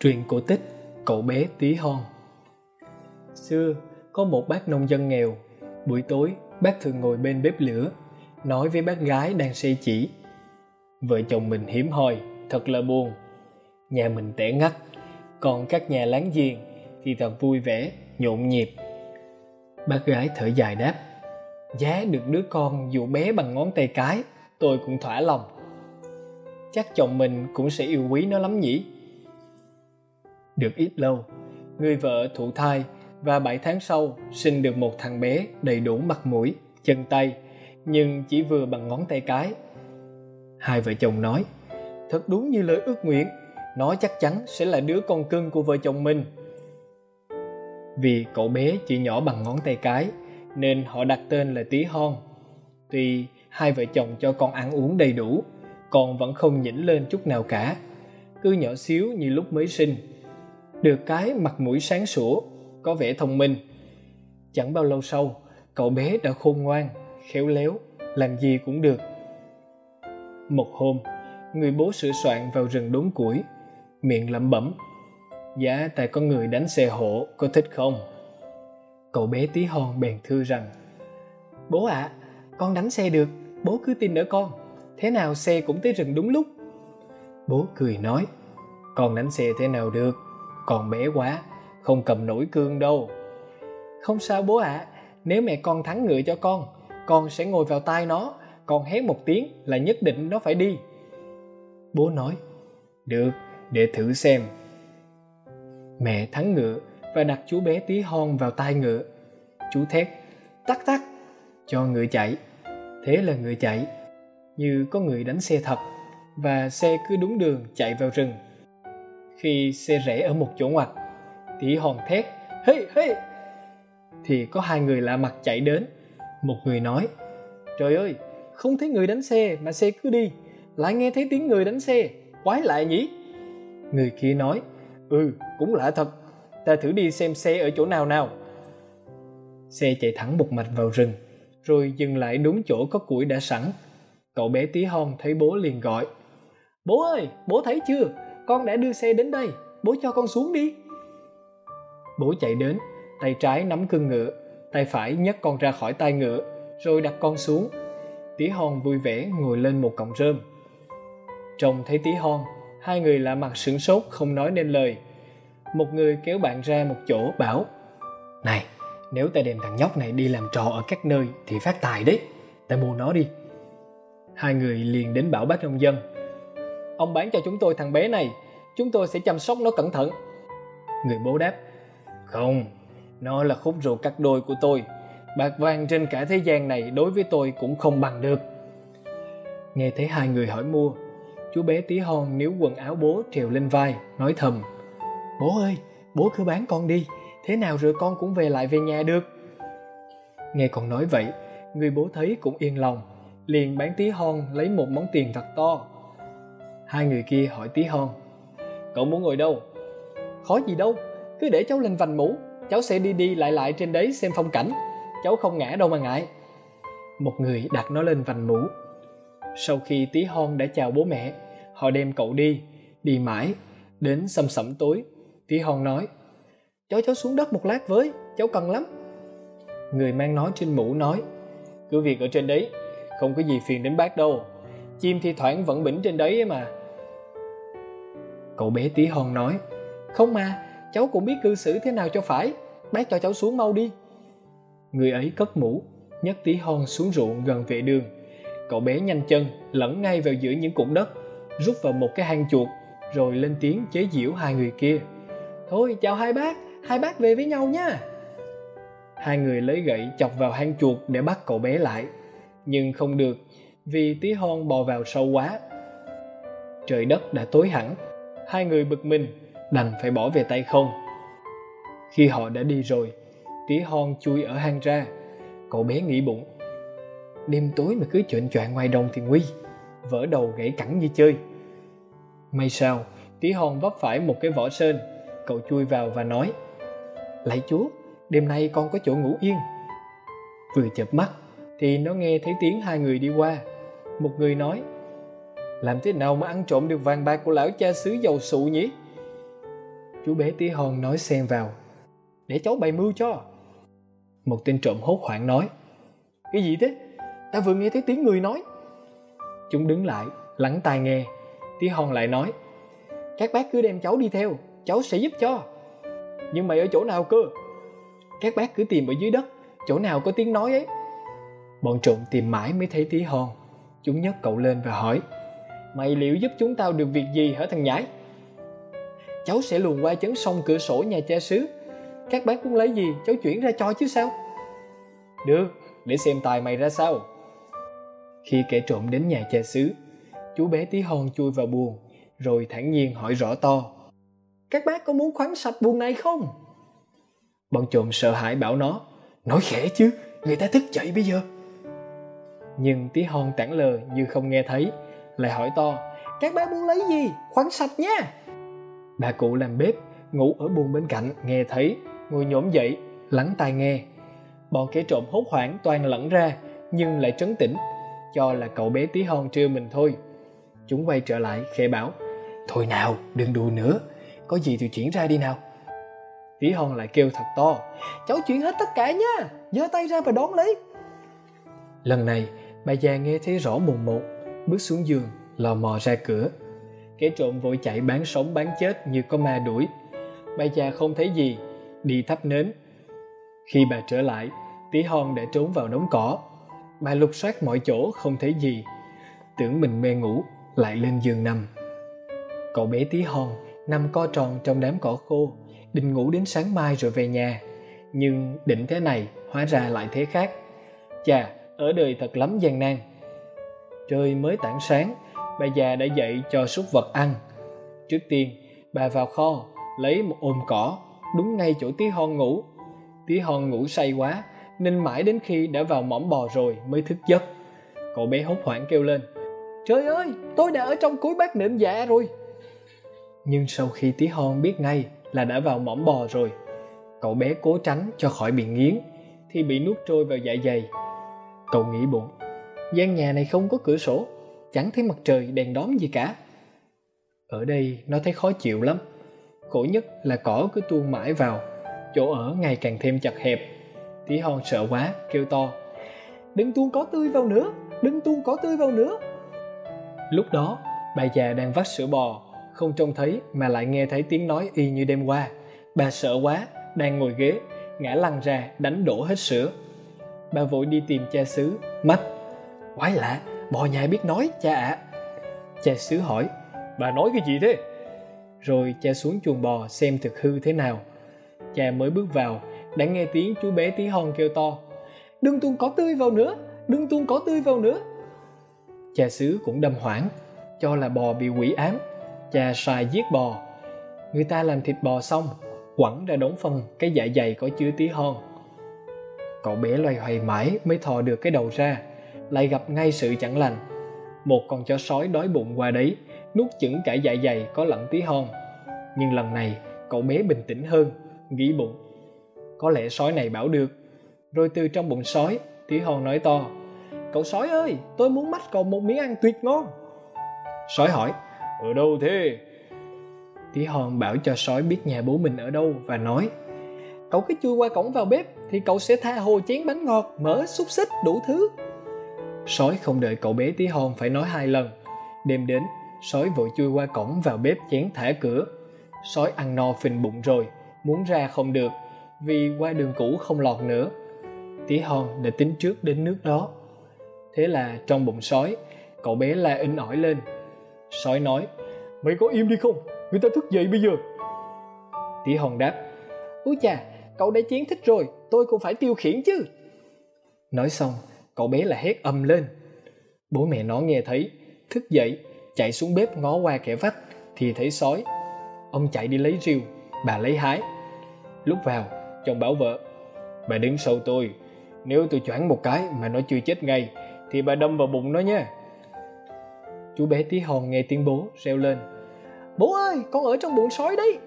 Truyện cổ tích Cậu bé tí hon Xưa, có một bác nông dân nghèo. Buổi tối, bác thường ngồi bên bếp lửa, nói với bác gái đang xây chỉ. Vợ chồng mình hiếm hoi, thật là buồn. Nhà mình tẻ ngắt, còn các nhà láng giềng thì thật vui vẻ, nhộn nhịp. Bác gái thở dài đáp, giá được đứa con dụ bé bằng ngón tay cái, tôi cũng thỏa lòng. Chắc chồng mình cũng sẽ yêu quý nó lắm nhỉ? Được ít lâu, người vợ thụ thai và 7 tháng sau sinh được một thằng bé đầy đủ mặt mũi, chân tay, nhưng chỉ vừa bằng ngón tay cái. Hai vợ chồng nói, thật đúng như lời ước nguyện, nó chắc chắn sẽ là đứa con cưng của vợ chồng mình. Vì cậu bé chỉ nhỏ bằng ngón tay cái, nên họ đặt tên là Tí Hon. Tuy hai vợ chồng cho con ăn uống đầy đủ, con vẫn không nhỉnh lên chút nào cả. Cứ nhỏ xíu như lúc mới sinh, được cái mặt mũi sáng sủa có vẻ thông minh. Chẳng bao lâu sau cậu bé đã khôn ngoan khéo léo làm gì cũng được. Một hôm người bố sửa soạn vào rừng đốn củi miệng lẩm bẩm giá tại con người đánh xe hộ có thích không? Cậu bé tí hon bèn thưa rằng bố ạ à, con đánh xe được bố cứ tin ở con thế nào xe cũng tới rừng đúng lúc. Bố cười nói con đánh xe thế nào được? Còn bé quá không cầm nổi cương đâu. Không sao bố ạ à, nếu mẹ con thắng ngựa cho con con sẽ ngồi vào tai nó con hét một tiếng là nhất định nó phải đi. Bố nói được để thử xem. Mẹ thắng ngựa và đặt chú bé tí hon vào tai ngựa. Chú thét tắt tắt! cho ngựa chạy. Thế là ngựa chạy như có người đánh xe thật và xe cứ đúng đường chạy vào rừng khi xe rẽ ở một chỗ ngoặt. Tí hòn thét, hey hey! Thì có hai người lạ mặt chạy đến. Một người nói, trời ơi, không thấy người đánh xe mà xe cứ đi. Lại nghe thấy tiếng người đánh xe, quái lạ nhỉ? Người kia nói ừ cũng lạ thật. Ta thử đi xem xe ở chỗ nào nào. Xe chạy thẳng một mạch vào rừng, rồi dừng lại đúng chỗ có củi đã sẵn. Cậu bé tí hon thấy bố liền gọi, bố ơi, bố thấy chưa? Con đã đưa xe đến đây, bố cho con xuống đi. Bố chạy đến, tay trái nắm cương ngựa, tay phải nhấc con ra khỏi tay ngựa, rồi đặt con xuống. Tí hon vui vẻ ngồi lên một cọng rơm. Trông thấy tí hon, hai người lạ mặt sửng sốt, không nói nên lời. Một người kéo bạn ra một chỗ, bảo, này, nếu ta đem thằng nhóc này đi làm trò ở các nơi thì phát tài đấy, ta mua nó đi. Hai người liền đến bảo bác nông dân ông bán cho chúng tôi thằng bé này. Chúng tôi sẽ chăm sóc nó cẩn thận. Người bố đáp, không, nó là khúc ruột cắt đôi của tôi. Bạc vàng trên cả thế gian này đối với tôi cũng không bằng được. Nghe thấy hai người hỏi mua, chú bé tí hon níu quần áo bố trèo lên vai, nói thầm, bố ơi, bố cứ bán con đi, thế nào rồi con cũng về lại về nhà được. Nghe con nói vậy, người bố thấy cũng yên lòng, liền bán tí hon lấy một món tiền thật to hai người kia hỏi tí hon. Cậu muốn ngồi đâu? Khó gì đâu, cứ để cháu lên vành mũ, cháu sẽ đi đi lại lại trên đấy xem phong cảnh, cháu không ngã đâu mà ngại. Một người đặt nó lên vành mũ. Sau khi tí hon đã chào bố mẹ, họ đem cậu đi đi mãi, đến sầm sẩm tối, tí hon nói, cho cháu xuống đất một lát với, cháu cần lắm. Người mang nó trên mũ nói, cứ việc ở trên đấy, không có gì phiền đến bác đâu. Chim thi thoảng vẫn bỉnh trên đấy ấy mà cậu bé tí hon nói. Không mà, cháu cũng biết cư xử thế nào cho phải. Bác cho cháu xuống mau đi. Người ấy cất mũ, nhấc tí hon xuống ruộng gần vệ đường. Cậu bé nhanh chân, lẫn ngay vào giữa những cụm đất, rút vào một cái hang chuột, rồi lên tiếng chế giễu hai người kia. Thôi, chào hai bác hai bác về với nhau nha. Hai người lấy gậy chọc vào hang chuột để bắt cậu bé lại. Nhưng không được, vì tí hon bò vào sâu quá. Trời đất đã tối hẳn hai người bực mình, đành phải bỏ về tay không. Khi họ đã đi rồi, tí hon chui ở hang ra, cậu bé nghĩ bụng. Đêm tối mà cứ chuyện choạng ngoài đồng thì nguy, vỡ đầu gãy cẳng như chơi. May sao, tí hon vấp phải một cái vỏ sơn, cậu chui vào và nói lạy chúa, đêm nay con có chỗ ngủ yên. Vừa chợp mắt thì nó nghe thấy tiếng hai người đi qua. Một người nói làm thế nào mà ăn trộm được vàng bạc của lão cha xứ giàu sụ nhỉ? Chú bé tí hon nói xen vào. Để cháu bày mưu cho. Một tên trộm hốt hoảng nói. Cái gì thế? Ta vừa nghe thấy tiếng người nói. Chúng đứng lại, lắng tai nghe. Tí hon lại nói. Các bác cứ đem cháu đi theo. Cháu sẽ giúp cho. Nhưng mày ở chỗ nào cơ? Các bác cứ tìm ở dưới đất. Chỗ nào có tiếng nói ấy. Bọn trộm tìm mãi mới thấy tí hon. Chúng nhấc cậu lên và hỏi mày liệu giúp chúng tao được việc gì hả thằng nhãi? Cháu sẽ luồn qua chấn sông cửa sổ nhà cha xứ. Các bác muốn lấy gì, cháu chuyển ra cho chứ sao? Được, để xem tài mày ra sao. Khi kẻ trộm đến nhà cha xứ, chú bé tí hon chui vào buồng, rồi thản nhiên hỏi rõ to. Các bác có muốn khoáng sạch buồng này không? Bọn trộm sợ hãi bảo nó, nói khẽ chứ, người ta thức dậy bây giờ. Nhưng tí hon tảng lờ như không nghe thấy lại hỏi to, các bác muốn lấy gì? Khoáng sạch nha bà cụ làm bếp, ngủ ở buồng bên cạnh, nghe thấy. Ngồi nhổm dậy, lắng tai nghe. Bọn kẻ trộm hốt hoảng toàn lẫn ra, nhưng lại trấn tĩnh, cho là cậu bé tí hon trêu mình thôi. Chúng quay trở lại, khẽ bảo, thôi nào, đừng đùa nữa. Có gì thì chuyển ra đi nào. Tí hon lại kêu thật to, cháu chuyển hết tất cả nha giơ tay ra và đón lấy. Lần này, bà già nghe thấy rõ mồn một bước xuống giường, lò mò ra cửa. Kẻ trộm vội chạy bán sống bán chết như có ma đuổi. Bà già không thấy gì, đi thắp nến. Khi bà trở lại tí hon đã trốn vào đống cỏ. Bà lục soát mọi chỗ, không thấy gì. Tưởng mình mê ngủ, lại lên giường nằm. Cậu bé tí hon nằm co tròn trong đám cỏ khô, định ngủ đến sáng mai rồi về nhà. Nhưng định thế này, hóa ra lại thế khác. Chà, ở đời thật lắm gian nan trời mới tảng sáng, bà già đã dậy cho súc vật ăn. Trước tiên, bà vào kho, lấy một ôm cỏ, đúng ngay chỗ tí hon ngủ. Tí hon ngủ say quá, nên mãi đến khi đã vào mõm bò rồi mới thức giấc. Cậu bé hốt hoảng kêu lên, trời ơi, tôi đã ở trong cuối bát nệm dạ rồi. Nhưng sau khi tí hon biết ngay là đã vào mõm bò rồi, cậu bé cố tránh cho khỏi bị nghiến, thì bị nuốt trôi vào dạ dày. Cậu nghĩ bụng gian nhà này không có cửa sổ, chẳng thấy mặt trời đèn đóm gì cả. Ở đây nó thấy khó chịu lắm. Khổ nhất là cỏ cứ tuôn mãi vào, chỗ ở ngày càng thêm chặt hẹp. Tí hon sợ quá, kêu to. Đừng tuôn cỏ tươi vào nữa, đừng tuôn cỏ tươi vào nữa. Lúc đó, bà già đang vắt sữa bò, không trông thấy mà lại nghe thấy tiếng nói y như đêm qua. Bà sợ quá, đang ngồi ghế, ngã lăn ra đánh đổ hết sữa. Bà vội đi tìm cha xứ, mắt quái lạ, bò nhà biết nói, cha ạ. À. cha xứ hỏi, bà nói cái gì thế? Rồi cha xuống chuồng bò xem thực hư thế nào. Cha mới bước vào, đã nghe tiếng chú bé tí hon kêu to. Đừng tuôn cỏ tươi vào nữa, đừng tuôn cỏ tươi vào nữa. Cha xứ cũng đâm hoảng, cho là bò bị quỷ ám. Cha sai giết bò. Người ta làm thịt bò xong, quẳng ra đống phân, cái dạ dày có chứa tí hon. Cậu bé loay hoay mãi mới thò được cái đầu ra lại gặp ngay sự chẳng lành. Một con chó sói đói bụng qua đấy, nuốt chửng cả dạ dày có lẫn tí hon. Nhưng lần này, cậu bé bình tĩnh hơn, nghĩ bụng. Có lẽ sói này bảo được. Rồi từ trong bụng sói, tí hon nói to, cậu sói ơi, tôi muốn mách cậu một miếng ăn tuyệt ngon. Sói hỏi, ở đâu thế? Tí hon bảo cho sói biết nhà bố mình ở đâu và nói, cậu cứ chui qua cổng vào bếp thì cậu sẽ tha hồ chén bánh ngọt, mỡ, xúc xích, đủ thứ sói không đợi cậu bé tí hon phải nói hai lần. Đêm đến, sói vội chui qua cổng vào bếp chén thả cửa. Sói ăn no phình bụng rồi, muốn ra không được, vì qua đường cũ không lọt nữa. Tí hon đã tính trước đến nước đó. Thế là trong bụng sói, cậu bé la in ỏi lên. Sói nói, mày có im đi không? Người ta thức dậy bây giờ. Tí hon đáp, úi chà, cậu đã chiến thích rồi, tôi cũng phải tiêu khiển chứ. Nói xong cậu bé là hét âm lên. Bố mẹ nó nghe thấy, thức dậy, chạy xuống bếp ngó qua kẻ vách thì thấy sói. Ông chạy đi lấy rìu, bà lấy hái. Lúc vào, chồng bảo vợ, bà đứng sau tôi, nếu tôi choáng một cái mà nó chưa chết ngay, thì bà đâm vào bụng nó nha. Chú bé tí hon nghe tiếng bố reo lên, bố ơi, con ở trong bụng sói đấy.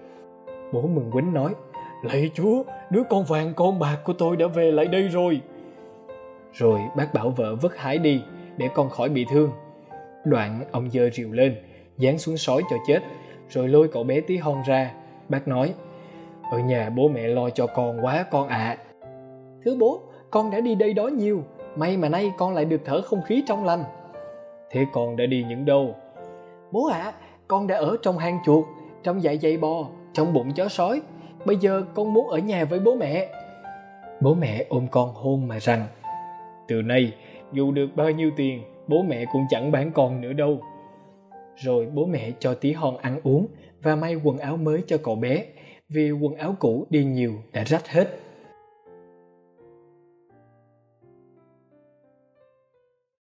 Bố mừng quýnh nói, lạy chúa, đứa con vàng con bạc của tôi đã về lại đây rồi rồi bác bảo vợ vứt hái đi để con khỏi bị thương. Đoạn ông dơ rìu lên dán xuống sói cho chết rồi lôi cậu bé tí hon ra. Bác nói ở nhà bố mẹ lo cho con quá con ạ. À. thưa bố con đã đi đây đó nhiều may mà nay con lại được thở không khí trong lành. Thế con đã đi những đâu? Bố ạ à, con đã ở trong hang chuột trong dạ dày bò trong bụng chó sói. Bây giờ con muốn ở nhà với bố mẹ. Bố mẹ ôm con hôn mà rằng từ nay, dù được bao nhiêu tiền, bố mẹ cũng chẳng bán con nữa đâu. Rồi bố mẹ cho tí hon ăn uống và may quần áo mới cho cậu bé, vì quần áo cũ đi nhiều đã rách hết.